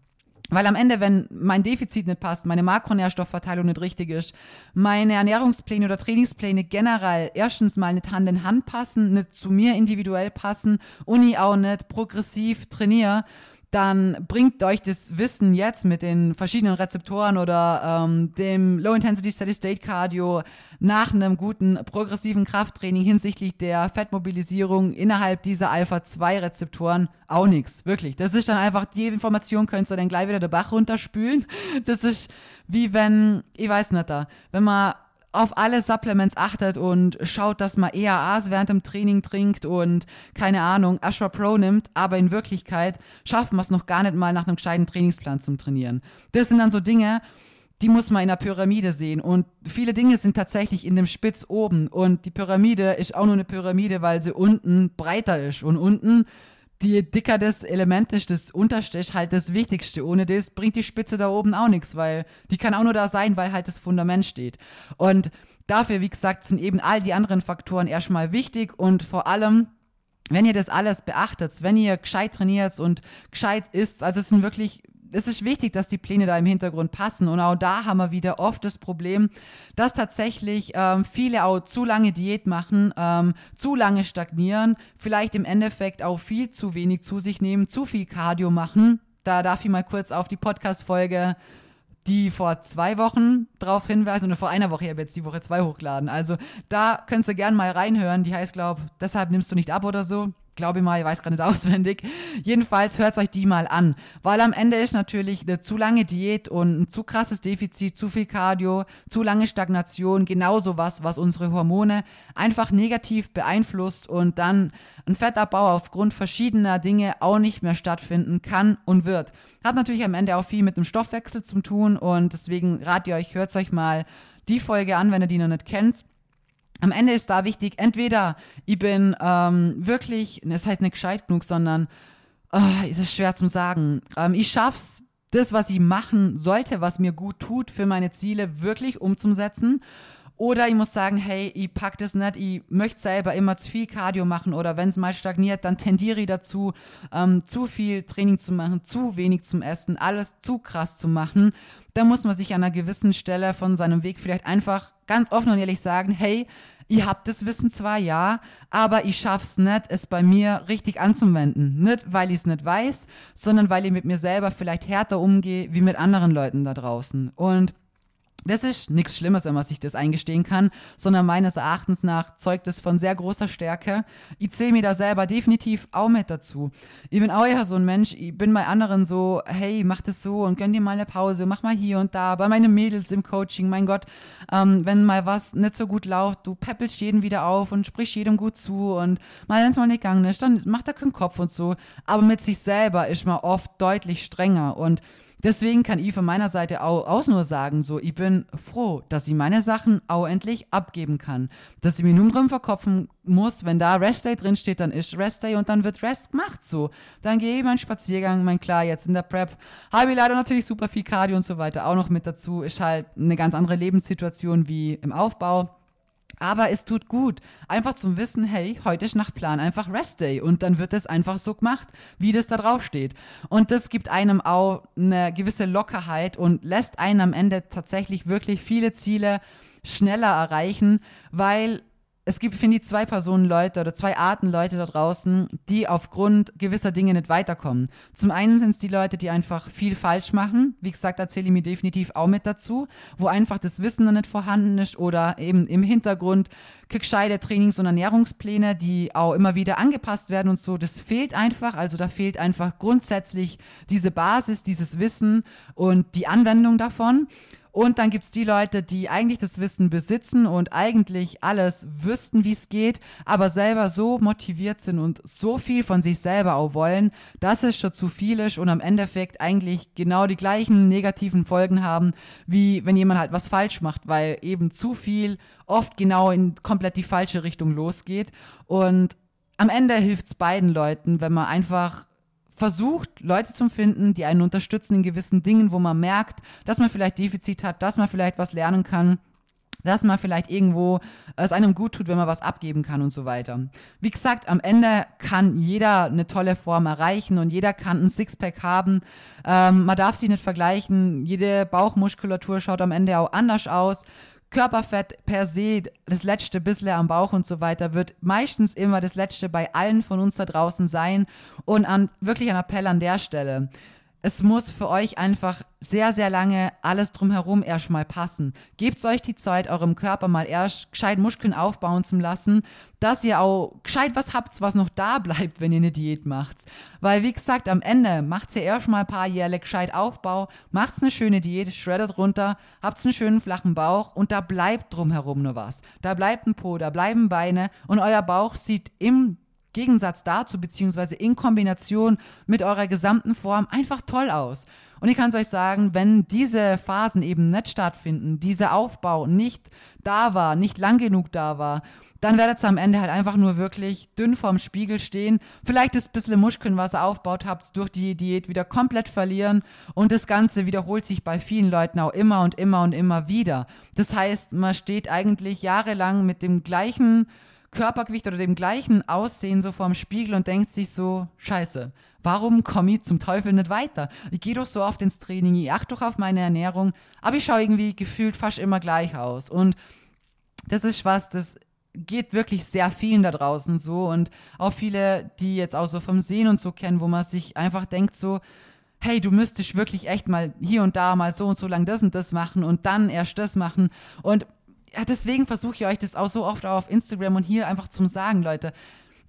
Weil am Ende, wenn mein Defizit nicht passt, meine Makronährstoffverteilung nicht richtig ist, meine Ernährungspläne oder Trainingspläne generell erstens mal nicht Hand in Hand passen, nicht zu mir individuell passen und ich auch nicht progressiv trainiere, dann bringt euch das Wissen jetzt mit den verschiedenen Rezeptoren oder ähm, dem Low Intensity Steady State Cardio nach einem guten progressiven Krafttraining hinsichtlich der Fettmobilisierung innerhalb dieser Alpha-2-Rezeptoren auch nichts. Wirklich. Das ist dann einfach, die Information könnt ihr dann gleich wieder den Bach runterspülen. Das ist wie wenn, ich weiß nicht da, wenn man auf alle Supplements achtet und schaut, dass man EAAs während dem Training trinkt und keine Ahnung, Ashra Pro nimmt, aber in Wirklichkeit schafft man es noch gar nicht mal nach einem gescheiten Trainingsplan zum Trainieren. Das sind dann so Dinge, die muss man in der Pyramide sehen. Und viele Dinge sind tatsächlich in dem Spitz oben. Und die Pyramide ist auch nur eine Pyramide, weil sie unten breiter ist. Und unten die dicker das Element ist, das unterste ist halt das Wichtigste. Ohne das bringt die Spitze da oben auch nichts, weil die kann auch nur da sein, weil halt das Fundament steht. Und dafür, wie gesagt, sind eben all die anderen Faktoren erstmal wichtig und vor allem wenn ihr das alles beachtet, wenn ihr gescheit trainiert und gescheit isst, also es sind wirklich es ist wichtig, dass die Pläne da im Hintergrund passen. Und auch da haben wir wieder oft das Problem, dass tatsächlich ähm, viele auch zu lange Diät machen, ähm, zu lange stagnieren, vielleicht im Endeffekt auch viel zu wenig zu sich nehmen, zu viel Cardio machen. Da darf ich mal kurz auf die Podcast-Folge die vor zwei Wochen darauf hinweisen oder vor einer Woche, ich habe jetzt die Woche zwei hochgeladen. Also da könntest du gerne mal reinhören. Die heißt, glaube deshalb nimmst du nicht ab oder so glaube mal, ich weiß gerade nicht auswendig. Jedenfalls hört euch die mal an, weil am Ende ist natürlich eine zu lange Diät und ein zu krasses Defizit, zu viel Cardio, zu lange Stagnation genauso was, was unsere Hormone einfach negativ beeinflusst und dann ein Fettabbau aufgrund verschiedener Dinge auch nicht mehr stattfinden kann und wird. Hat natürlich am Ende auch viel mit dem Stoffwechsel zu tun und deswegen rate ich euch, hört euch mal die Folge an, wenn ihr die noch nicht kennt am Ende ist da wichtig, entweder ich bin ähm, wirklich, das heißt nicht gescheit genug, sondern oh, es ist schwer zu sagen. Ähm, ich schaff's, das, was ich machen sollte, was mir gut tut, für meine Ziele wirklich umzusetzen. Oder ich muss sagen, hey, ich pack das nicht, ich möchte selber immer zu viel Cardio machen oder wenn es mal stagniert, dann tendiere ich dazu, ähm, zu viel Training zu machen, zu wenig zum Essen, alles zu krass zu machen. Da muss man sich an einer gewissen Stelle von seinem Weg vielleicht einfach ganz offen und ehrlich sagen, hey, ich habe das Wissen zwar, ja, aber ich schaff's nicht, es bei mir richtig anzuwenden. Nicht, weil ich es nicht weiß, sondern weil ich mit mir selber vielleicht härter umgehe, wie mit anderen Leuten da draußen. Und das ist nichts Schlimmes, wenn man sich das eingestehen kann, sondern meines Erachtens nach zeugt es von sehr großer Stärke. Ich zähle mir da selber definitiv auch mit dazu. Ich bin auch ja so ein Mensch, ich bin bei anderen so, hey, mach das so und gönn dir mal eine Pause, mach mal hier und da. Bei meinen Mädels im Coaching, mein Gott, ähm, wenn mal was nicht so gut läuft, du peppelst jeden wieder auf und sprichst jedem gut zu und mal wenn es mal nicht gegangen ist, dann macht er keinen Kopf und so. Aber mit sich selber ist man oft deutlich strenger und Deswegen kann ich von meiner Seite auch, nur sagen, so, ich bin froh, dass ich meine Sachen auch endlich abgeben kann. Dass ich mir nur drum verkopfen muss, wenn da Rest Day drin steht, dann ist Rest Day und dann wird Rest gemacht, so. Dann gehe ich meinen Spaziergang, mein klar, jetzt in der Prep habe ich leider natürlich super viel Cardio und so weiter auch noch mit dazu. Ist halt eine ganz andere Lebenssituation wie im Aufbau. Aber es tut gut, einfach zum Wissen, hey, heute ist nach Plan einfach Rest Day und dann wird es einfach so gemacht, wie das da drauf steht. Und das gibt einem auch eine gewisse Lockerheit und lässt einen am Ende tatsächlich wirklich viele Ziele schneller erreichen, weil es gibt, finde ich, zwei Personen Leute oder zwei Arten Leute da draußen, die aufgrund gewisser Dinge nicht weiterkommen. Zum einen sind es die Leute, die einfach viel falsch machen. Wie gesagt, erzähle ich mir definitiv auch mit dazu, wo einfach das Wissen noch nicht vorhanden ist oder eben im Hintergrund gescheite Trainings- und Ernährungspläne, die auch immer wieder angepasst werden und so. Das fehlt einfach. Also da fehlt einfach grundsätzlich diese Basis, dieses Wissen und die Anwendung davon. Und dann gibt es die Leute, die eigentlich das Wissen besitzen und eigentlich alles wüssten, wie es geht, aber selber so motiviert sind und so viel von sich selber auch wollen, dass es schon zu viel ist und am Endeffekt eigentlich genau die gleichen negativen Folgen haben, wie wenn jemand halt was falsch macht, weil eben zu viel oft genau in komplett die falsche Richtung losgeht. Und am Ende hilft es beiden Leuten, wenn man einfach versucht, Leute zu finden, die einen unterstützen in gewissen Dingen, wo man merkt, dass man vielleicht Defizit hat, dass man vielleicht was lernen kann, dass man vielleicht irgendwo es einem gut tut, wenn man was abgeben kann und so weiter. Wie gesagt, am Ende kann jeder eine tolle Form erreichen und jeder kann ein Sixpack haben. Ähm, man darf sich nicht vergleichen. Jede Bauchmuskulatur schaut am Ende auch anders aus. Körperfett per se, das letzte bisschen am Bauch und so weiter, wird meistens immer das letzte bei allen von uns da draußen sein. Und an, wirklich ein Appell an der Stelle es muss für euch einfach sehr, sehr lange alles drumherum erstmal passen. Gebt euch die Zeit, eurem Körper mal erst gescheit Muskeln aufbauen zu lassen, dass ihr auch gescheit was habt, was noch da bleibt, wenn ihr eine Diät macht. Weil, wie gesagt, am Ende macht ihr erstmal ein paar Jährle gescheit Aufbau, macht eine schöne Diät, shreddet runter, habt einen schönen flachen Bauch und da bleibt drumherum nur was. Da bleibt ein Po, da bleiben Beine und euer Bauch sieht im Gegensatz dazu, beziehungsweise in Kombination mit eurer gesamten Form einfach toll aus. Und ich kann es euch sagen, wenn diese Phasen eben nicht stattfinden, dieser Aufbau nicht da war, nicht lang genug da war, dann werdet ihr am Ende halt einfach nur wirklich dünn vorm Spiegel stehen. Vielleicht das bisschen Muskeln, was ihr aufbaut habt, durch die Diät wieder komplett verlieren. Und das Ganze wiederholt sich bei vielen Leuten auch immer und immer und immer wieder. Das heißt, man steht eigentlich jahrelang mit dem gleichen Körpergewicht oder dem gleichen Aussehen so vorm Spiegel und denkt sich so, scheiße, warum komme ich zum Teufel nicht weiter? Ich gehe doch so oft ins Training, ich achte doch auf meine Ernährung, aber ich schaue irgendwie gefühlt fast immer gleich aus. Und das ist was, das geht wirklich sehr vielen da draußen so und auch viele, die jetzt auch so vom Sehen und so kennen, wo man sich einfach denkt so, hey, du müsstest wirklich echt mal hier und da mal so und so lang das und das machen und dann erst das machen und ja, deswegen versuche ich euch das auch so oft auf Instagram und hier einfach zum Sagen, Leute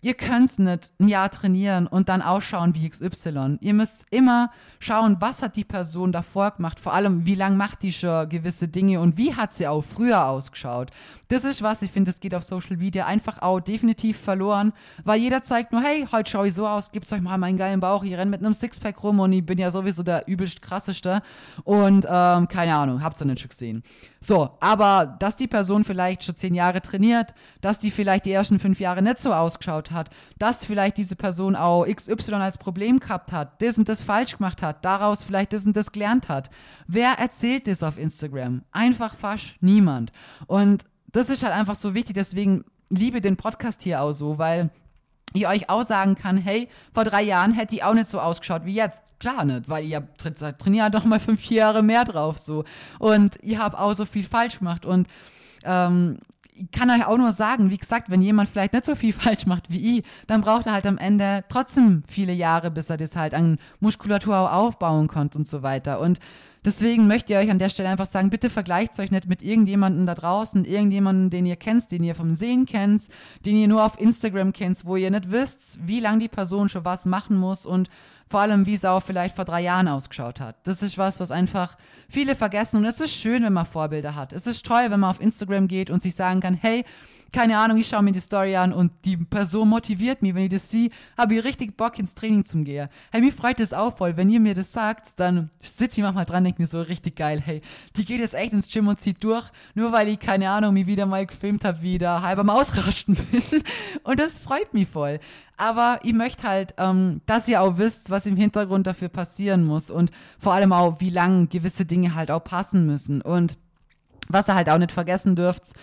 ihr könnt nicht ein Jahr trainieren und dann ausschauen wie XY. Ihr müsst immer schauen, was hat die Person davor gemacht, vor allem wie lange macht die schon gewisse Dinge und wie hat sie auch früher ausgeschaut. Das ist was, ich finde, das geht auf Social Media einfach auch definitiv verloren, weil jeder zeigt nur, hey, heute schaue ich so aus, gibt's euch mal meinen geilen Bauch, ich renne mit einem Sixpack rum und ich bin ja sowieso der übelst krasseste und ähm, keine Ahnung, habt's ja nicht schon gesehen. So, aber dass die Person vielleicht schon zehn Jahre trainiert, dass die vielleicht die ersten fünf Jahre nicht so ausgeschaut hat, dass vielleicht diese Person auch XY als Problem gehabt hat, das und das falsch gemacht hat, daraus vielleicht das und das gelernt hat. Wer erzählt das auf Instagram? Einfach fast niemand. Und das ist halt einfach so wichtig, deswegen liebe den Podcast hier auch so, weil ich euch auch sagen kann, hey, vor drei Jahren hätte ich auch nicht so ausgeschaut wie jetzt. Klar nicht, weil ihr trainiert doch mal fünf Jahre mehr drauf so. Und ihr habt auch so viel falsch gemacht. Und ähm, ich kann euch auch nur sagen, wie gesagt, wenn jemand vielleicht nicht so viel falsch macht wie ich, dann braucht er halt am Ende trotzdem viele Jahre, bis er das halt an Muskulatur auch aufbauen konnte und so weiter. Und deswegen möchte ich euch an der Stelle einfach sagen, bitte vergleicht euch nicht mit irgendjemandem da draußen, irgendjemanden, den ihr kennt, den ihr vom Sehen kennt, den ihr nur auf Instagram kennt, wo ihr nicht wisst, wie lange die Person schon was machen muss und vor allem, wie es auch vielleicht vor drei Jahren ausgeschaut hat. Das ist was, was einfach viele vergessen. Und es ist schön, wenn man Vorbilder hat. Es ist toll, wenn man auf Instagram geht und sich sagen kann, hey, keine Ahnung, ich schaue mir die Story an und die Person motiviert mich. Wenn ich das sehe, habe ich richtig Bock ins Training zu gehen. Hey, mir freut das auch voll. Wenn ihr mir das sagt, dann sitze ich manchmal dran, denke mir so richtig geil, hey, die geht jetzt echt ins Gym und zieht durch, nur weil ich, keine Ahnung, mich wieder mal gefilmt habe, wie da halb am Ausrasten bin. Und das freut mich voll. Aber ich möchte halt, ähm, dass ihr auch wisst, was im Hintergrund dafür passieren muss und vor allem auch, wie lang gewisse Dinge halt auch passen müssen. Und was ihr halt auch nicht vergessen dürft,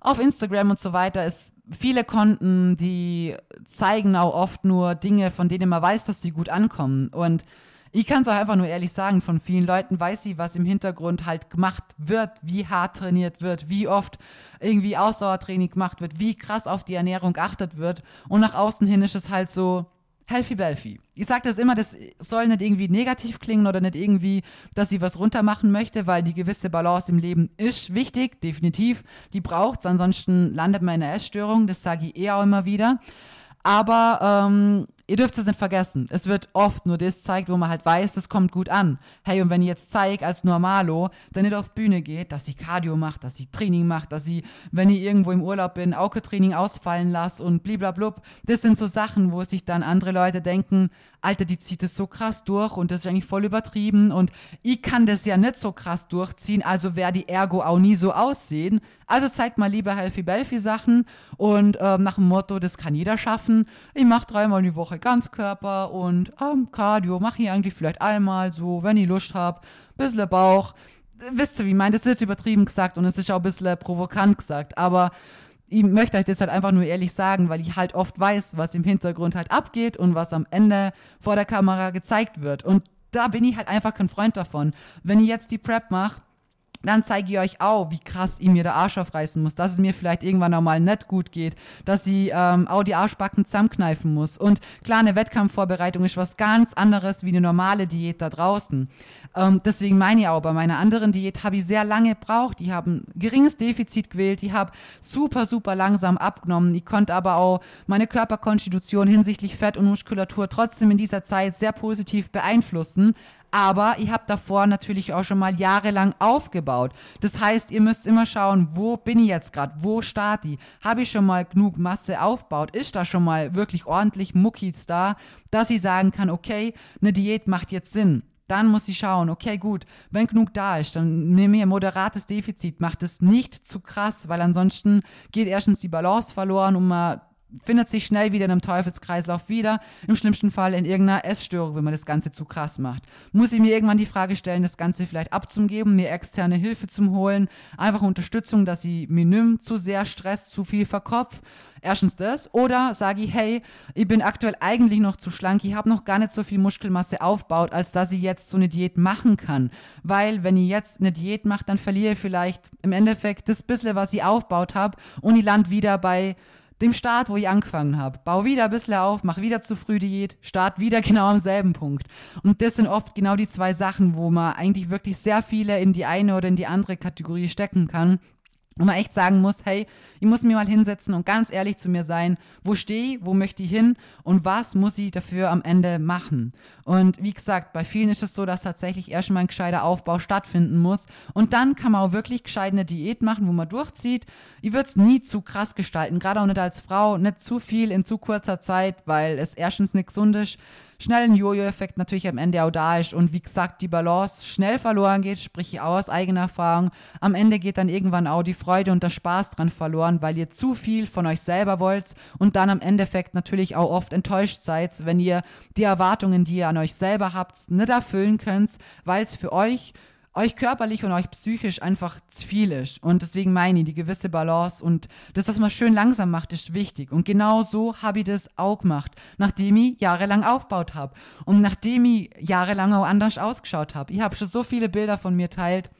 auf Instagram und so weiter ist viele Konten, die zeigen auch oft nur Dinge, von denen man weiß, dass sie gut ankommen. Und ich kann es auch einfach nur ehrlich sagen, von vielen Leuten weiß sie, was im Hintergrund halt gemacht wird, wie hart trainiert wird, wie oft irgendwie Ausdauertraining gemacht wird, wie krass auf die Ernährung geachtet wird. Und nach außen hin ist es halt so, Healthy Belfi. Ich sage das immer, das soll nicht irgendwie negativ klingen oder nicht irgendwie, dass sie was runtermachen möchte, weil die gewisse Balance im Leben ist wichtig, definitiv. Die braucht es, ansonsten landet man in einer Essstörung, das sage ich eher auch immer wieder. Aber ähm, ihr dürft es nicht vergessen. Es wird oft nur das zeigt, wo man halt weiß, es kommt gut an. Hey, und wenn ich jetzt zeige als Normalo, der nicht auf Bühne geht, dass sie Cardio macht, dass sie Training macht, dass sie, wenn ich irgendwo im Urlaub bin, Auge-Training ausfallen lasse und bliblablub, das sind so Sachen, wo sich dann andere Leute denken, Alter, die zieht es so krass durch und das ist eigentlich voll übertrieben und ich kann das ja nicht so krass durchziehen, also werde die Ergo auch nie so aussehen. Also zeigt mal lieber Healthy Belfy Sachen und ähm, nach dem Motto, das kann jeder schaffen. Ich mache dreimal die Woche Ganzkörper und ähm, Cardio mache ich eigentlich vielleicht einmal so, wenn ich Lust habe, bisschen Bauch. Wisst ihr, wie ich meine? Das ist übertrieben gesagt und es ist auch ein bisschen provokant gesagt, aber ich möchte euch das halt einfach nur ehrlich sagen, weil ich halt oft weiß, was im Hintergrund halt abgeht und was am Ende vor der Kamera gezeigt wird. Und da bin ich halt einfach kein Freund davon. Wenn ich jetzt die Prep mache, dann zeige ich euch auch, wie krass ich mir der Arsch aufreißen muss, dass es mir vielleicht irgendwann auch mal nicht gut geht, dass ich ähm, auch die Arschbacken zusammenkneifen muss. Und klar, eine Wettkampfvorbereitung ist was ganz anderes wie eine normale Diät da draußen. Ähm, deswegen meine ich auch, bei meiner anderen Diät habe ich sehr lange gebraucht. Ich habe ein geringes Defizit gewählt, ich habe super, super langsam abgenommen. Ich konnte aber auch meine Körperkonstitution hinsichtlich Fett und Muskulatur trotzdem in dieser Zeit sehr positiv beeinflussen. Aber ich habe davor natürlich auch schon mal jahrelang aufgebaut. Das heißt, ihr müsst immer schauen, wo bin ich jetzt gerade, wo starte ich? Habe ich schon mal genug Masse aufgebaut? Ist da schon mal wirklich ordentlich Muckis da, dass ich sagen kann, okay, eine Diät macht jetzt Sinn. Dann muss ich schauen, okay, gut, wenn genug da ist, dann nehme ich ein moderates Defizit, macht es nicht zu krass, weil ansonsten geht erstens die Balance verloren und man findet sich schnell wieder in einem Teufelskreislauf wieder, im schlimmsten Fall in irgendeiner Essstörung, wenn man das Ganze zu krass macht. Muss ich mir irgendwann die Frage stellen, das Ganze vielleicht abzugeben, mir externe Hilfe zu holen, einfach Unterstützung, dass ich mir nimmt, zu sehr Stress, zu viel verkopf. Erstens das. Oder sage ich, hey, ich bin aktuell eigentlich noch zu schlank, ich habe noch gar nicht so viel Muskelmasse aufgebaut, als dass ich jetzt so eine Diät machen kann. Weil wenn ich jetzt eine Diät mache, dann verliere ich vielleicht im Endeffekt das bisschen, was ich aufgebaut habe und ich lande wieder bei dem Start, wo ich angefangen habe. Bau wieder ein bisschen auf, mach wieder zu früh Diät, start wieder genau am selben Punkt. Und das sind oft genau die zwei Sachen, wo man eigentlich wirklich sehr viele in die eine oder in die andere Kategorie stecken kann. Wo man echt sagen muss, hey, ich muss mir mal hinsetzen und ganz ehrlich zu mir sein, wo stehe ich, wo möchte ich hin und was muss ich dafür am Ende machen. Und wie gesagt, bei vielen ist es so, dass tatsächlich erstmal ein gescheiter Aufbau stattfinden muss und dann kann man auch wirklich gescheit eine Diät machen, wo man durchzieht. Ich würde es nie zu krass gestalten, gerade auch nicht als Frau, nicht zu viel in zu kurzer Zeit, weil es erstens nicht gesund ist schnell ein Jojo-Effekt natürlich am Ende auch da ist und wie gesagt, die Balance schnell verloren geht, sprich auch aus eigener Erfahrung. Am Ende geht dann irgendwann auch die Freude und der Spaß dran verloren, weil ihr zu viel von euch selber wollt und dann am Endeffekt natürlich auch oft enttäuscht seid, wenn ihr die Erwartungen, die ihr an euch selber habt, nicht erfüllen könnt, weil es für euch euch körperlich und euch psychisch einfach zu viel ist. Und deswegen meine ich, die gewisse Balance und das, dass man schön langsam macht, ist wichtig. Und genau so habe ich das auch gemacht, nachdem ich jahrelang aufgebaut habe und nachdem ich jahrelang auch anders ausgeschaut habe. Ich habe schon so viele Bilder von mir teilt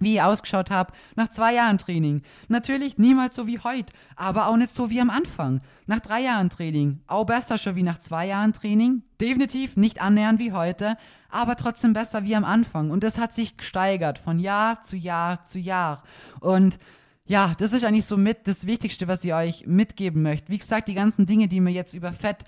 wie ich ausgeschaut habe nach zwei Jahren Training. Natürlich niemals so wie heute, aber auch nicht so wie am Anfang. Nach drei Jahren Training, auch besser schon wie nach zwei Jahren Training. Definitiv nicht annähernd wie heute, aber trotzdem besser wie am Anfang. Und das hat sich gesteigert von Jahr zu Jahr zu Jahr. Und ja, das ist eigentlich so mit das Wichtigste, was ich euch mitgeben möchte. Wie gesagt, die ganzen Dinge, die wir jetzt über Fett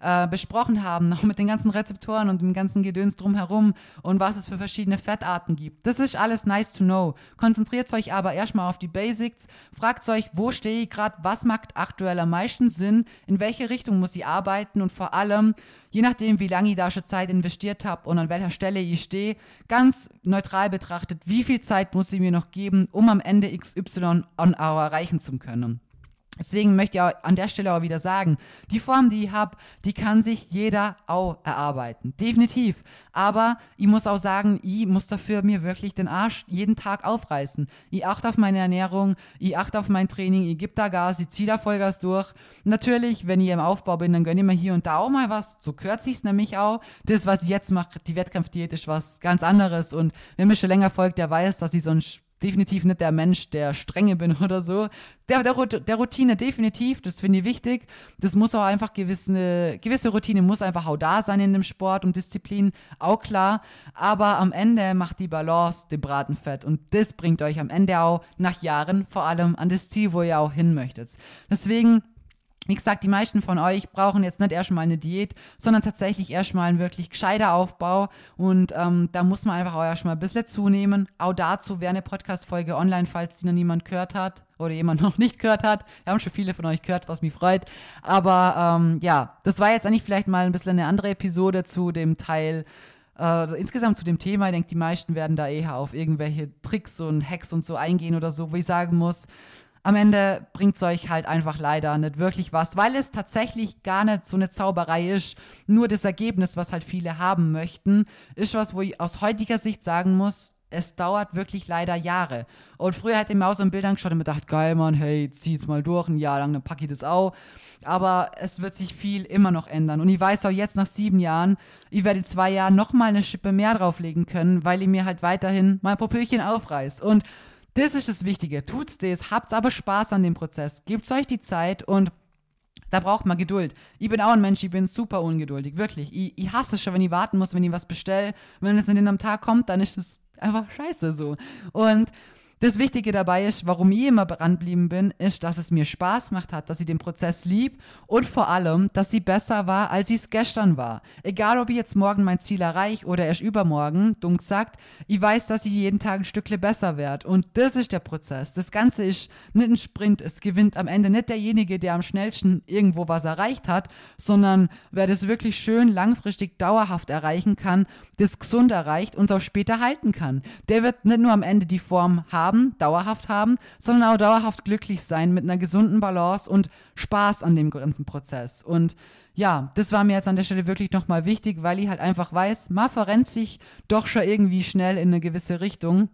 äh, besprochen haben, noch mit den ganzen Rezeptoren und dem ganzen Gedöns drumherum und was es für verschiedene Fettarten gibt. Das ist alles nice to know. Konzentriert euch aber erstmal auf die Basics. Fragt euch, wo stehe ich gerade, was macht aktuell am meisten Sinn, in welche Richtung muss ich arbeiten und vor allem, je nachdem, wie lange ich da schon Zeit investiert habe und an welcher Stelle ich stehe, ganz neutral betrachtet, wie viel Zeit muss ich mir noch geben, um am Ende XY on hour erreichen zu können. Deswegen möchte ich auch an der Stelle auch wieder sagen, die Form, die ich habe, die kann sich jeder auch erarbeiten. Definitiv. Aber ich muss auch sagen, ich muss dafür mir wirklich den Arsch jeden Tag aufreißen. Ich achte auf meine Ernährung, ich achte auf mein Training, ich gebe da Gas, ich ziehe da Vollgas durch. Natürlich, wenn ich im Aufbau bin, dann gönne ich mir hier und da auch mal was. So kürzt sich nämlich auch. Das, was ich jetzt mache, die Wettkampfdiät, ist was ganz anderes. Und wer mir schon länger folgt, der weiß, dass ich so ein definitiv nicht der Mensch, der strenge bin oder so. Der, der, der Routine definitiv, das finde ich wichtig. Das muss auch einfach gewisse, gewisse Routine muss einfach auch da sein in dem Sport und Disziplin, auch klar. Aber am Ende macht die Balance den Braten fett und das bringt euch am Ende auch nach Jahren vor allem an das Ziel, wo ihr auch hin möchtet. Deswegen wie gesagt, die meisten von euch brauchen jetzt nicht erstmal eine Diät, sondern tatsächlich erstmal einen wirklich gescheiter Aufbau. Und ähm, da muss man einfach auch erstmal ein bisschen zunehmen. Auch dazu wäre eine Podcast-Folge online, falls sie noch niemand gehört hat oder jemand noch nicht gehört hat. Wir haben schon viele von euch gehört, was mich freut. Aber ähm, ja, das war jetzt eigentlich vielleicht mal ein bisschen eine andere Episode zu dem Teil. Äh, insgesamt zu dem Thema, ich denke, die meisten werden da eher auf irgendwelche Tricks und Hacks und so eingehen oder so, wo ich sagen muss, am Ende bringt es euch halt einfach leider nicht wirklich was, weil es tatsächlich gar nicht so eine Zauberei ist. Nur das Ergebnis, was halt viele haben möchten, ist was, wo ich aus heutiger Sicht sagen muss, es dauert wirklich leider Jahre. Und früher hätte ich mir auch so ein Bild angeschaut und mir gedacht, geil, Mann, hey, zieh's mal durch, ein Jahr lang, dann packe ich das auch. Aber es wird sich viel immer noch ändern. Und ich weiß auch jetzt nach sieben Jahren, ich werde in zwei Jahren nochmal eine Schippe mehr drauflegen können, weil ich mir halt weiterhin mein Popöchen aufreiß. Und das ist das Wichtige. Tut's das, habt aber Spaß an dem Prozess. Gebt euch die Zeit und da braucht man Geduld. Ich bin auch ein Mensch, ich bin super ungeduldig, wirklich. Ich, ich hasse es schon, wenn ich warten muss, wenn ich was bestelle. Wenn es in den am Tag kommt, dann ist es einfach scheiße so. Und das Wichtige dabei ist, warum ich immer dranbleiben bin, ist, dass es mir Spaß gemacht hat, dass ich den Prozess lieb und vor allem, dass sie besser war, als sie es gestern war. Egal, ob ich jetzt morgen mein Ziel erreiche oder erst übermorgen, dumm gesagt, ich weiß, dass ich jeden Tag ein Stückle besser werde. Und das ist der Prozess. Das Ganze ist nicht ein Sprint. Es gewinnt am Ende nicht derjenige, der am schnellsten irgendwo was erreicht hat, sondern wer das wirklich schön langfristig dauerhaft erreichen kann, das gesund erreicht und es auch später halten kann. Der wird nicht nur am Ende die Form haben, haben, dauerhaft haben, sondern auch dauerhaft glücklich sein mit einer gesunden Balance und Spaß an dem ganzen Prozess. Und ja, das war mir jetzt an der Stelle wirklich nochmal wichtig, weil ich halt einfach weiß, man verrennt sich doch schon irgendwie schnell in eine gewisse Richtung.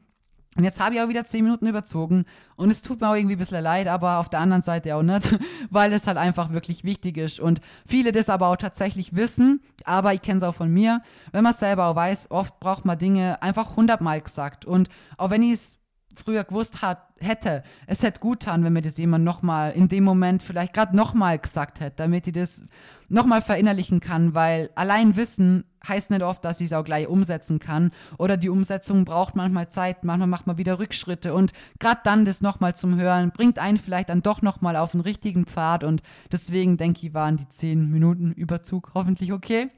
Und jetzt habe ich auch wieder zehn Minuten überzogen und es tut mir auch irgendwie ein bisschen leid, aber auf der anderen Seite auch nicht, weil es halt einfach wirklich wichtig ist und viele das aber auch tatsächlich wissen, aber ich kenne es auch von mir, wenn man es selber auch weiß, oft braucht man Dinge einfach hundertmal gesagt und auch wenn ich es früher gewusst hat, hätte, es hätte gut getan, wenn mir das jemand nochmal in dem Moment vielleicht gerade nochmal gesagt hätte, damit ich das nochmal verinnerlichen kann, weil allein Wissen heißt nicht oft, dass ich es auch gleich umsetzen kann oder die Umsetzung braucht manchmal Zeit, manchmal macht man wieder Rückschritte und gerade dann das nochmal zum Hören bringt einen vielleicht dann doch nochmal auf den richtigen Pfad und deswegen denke ich, waren die 10 Minuten Überzug hoffentlich okay.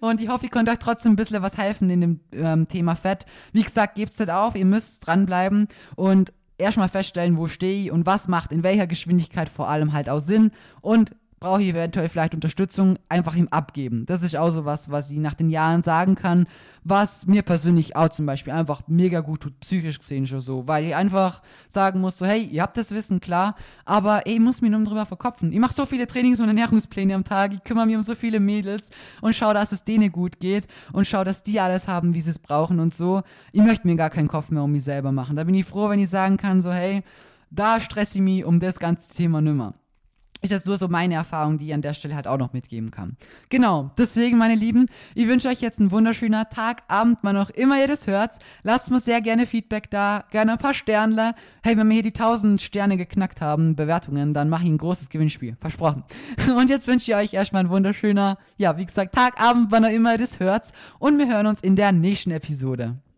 Und ich hoffe, ich konnte euch trotzdem ein bisschen was helfen in dem ähm, Thema Fett. Wie gesagt, gebt es nicht auf, ihr müsst dranbleiben und erstmal feststellen, wo stehe ich und was macht in welcher Geschwindigkeit vor allem halt auch Sinn. Und brauche ich eventuell vielleicht Unterstützung, einfach ihm abgeben. Das ist auch so was, was ich nach den Jahren sagen kann, was mir persönlich auch zum Beispiel einfach mega gut tut, psychisch gesehen schon so, weil ich einfach sagen muss, so, hey, ihr habt das Wissen, klar, aber ey, ich muss mich nur drüber verkopfen. Ich mache so viele Trainings- und Ernährungspläne am Tag, ich kümmere mich um so viele Mädels und schaue, dass es denen gut geht und schaue, dass die alles haben, wie sie es brauchen und so. Ich möchte mir gar keinen Kopf mehr um mich selber machen. Da bin ich froh, wenn ich sagen kann, so, hey, da stresse ich mich um das ganze Thema nimmer ist das nur so meine Erfahrung, die ich an der Stelle halt auch noch mitgeben kann. Genau, deswegen, meine Lieben, ich wünsche euch jetzt einen wunderschönen Tag, Abend, wann auch immer ihr das hört. Lasst mir sehr gerne Feedback da, gerne ein paar Sternle. Hey, wenn wir hier die 1000 Sterne geknackt haben, Bewertungen, dann mache ich ein großes Gewinnspiel. Versprochen. Und jetzt wünsche ich euch erstmal einen wunderschöner, ja, wie gesagt, Tag, Abend, wann auch immer ihr das hört. Und wir hören uns in der nächsten Episode.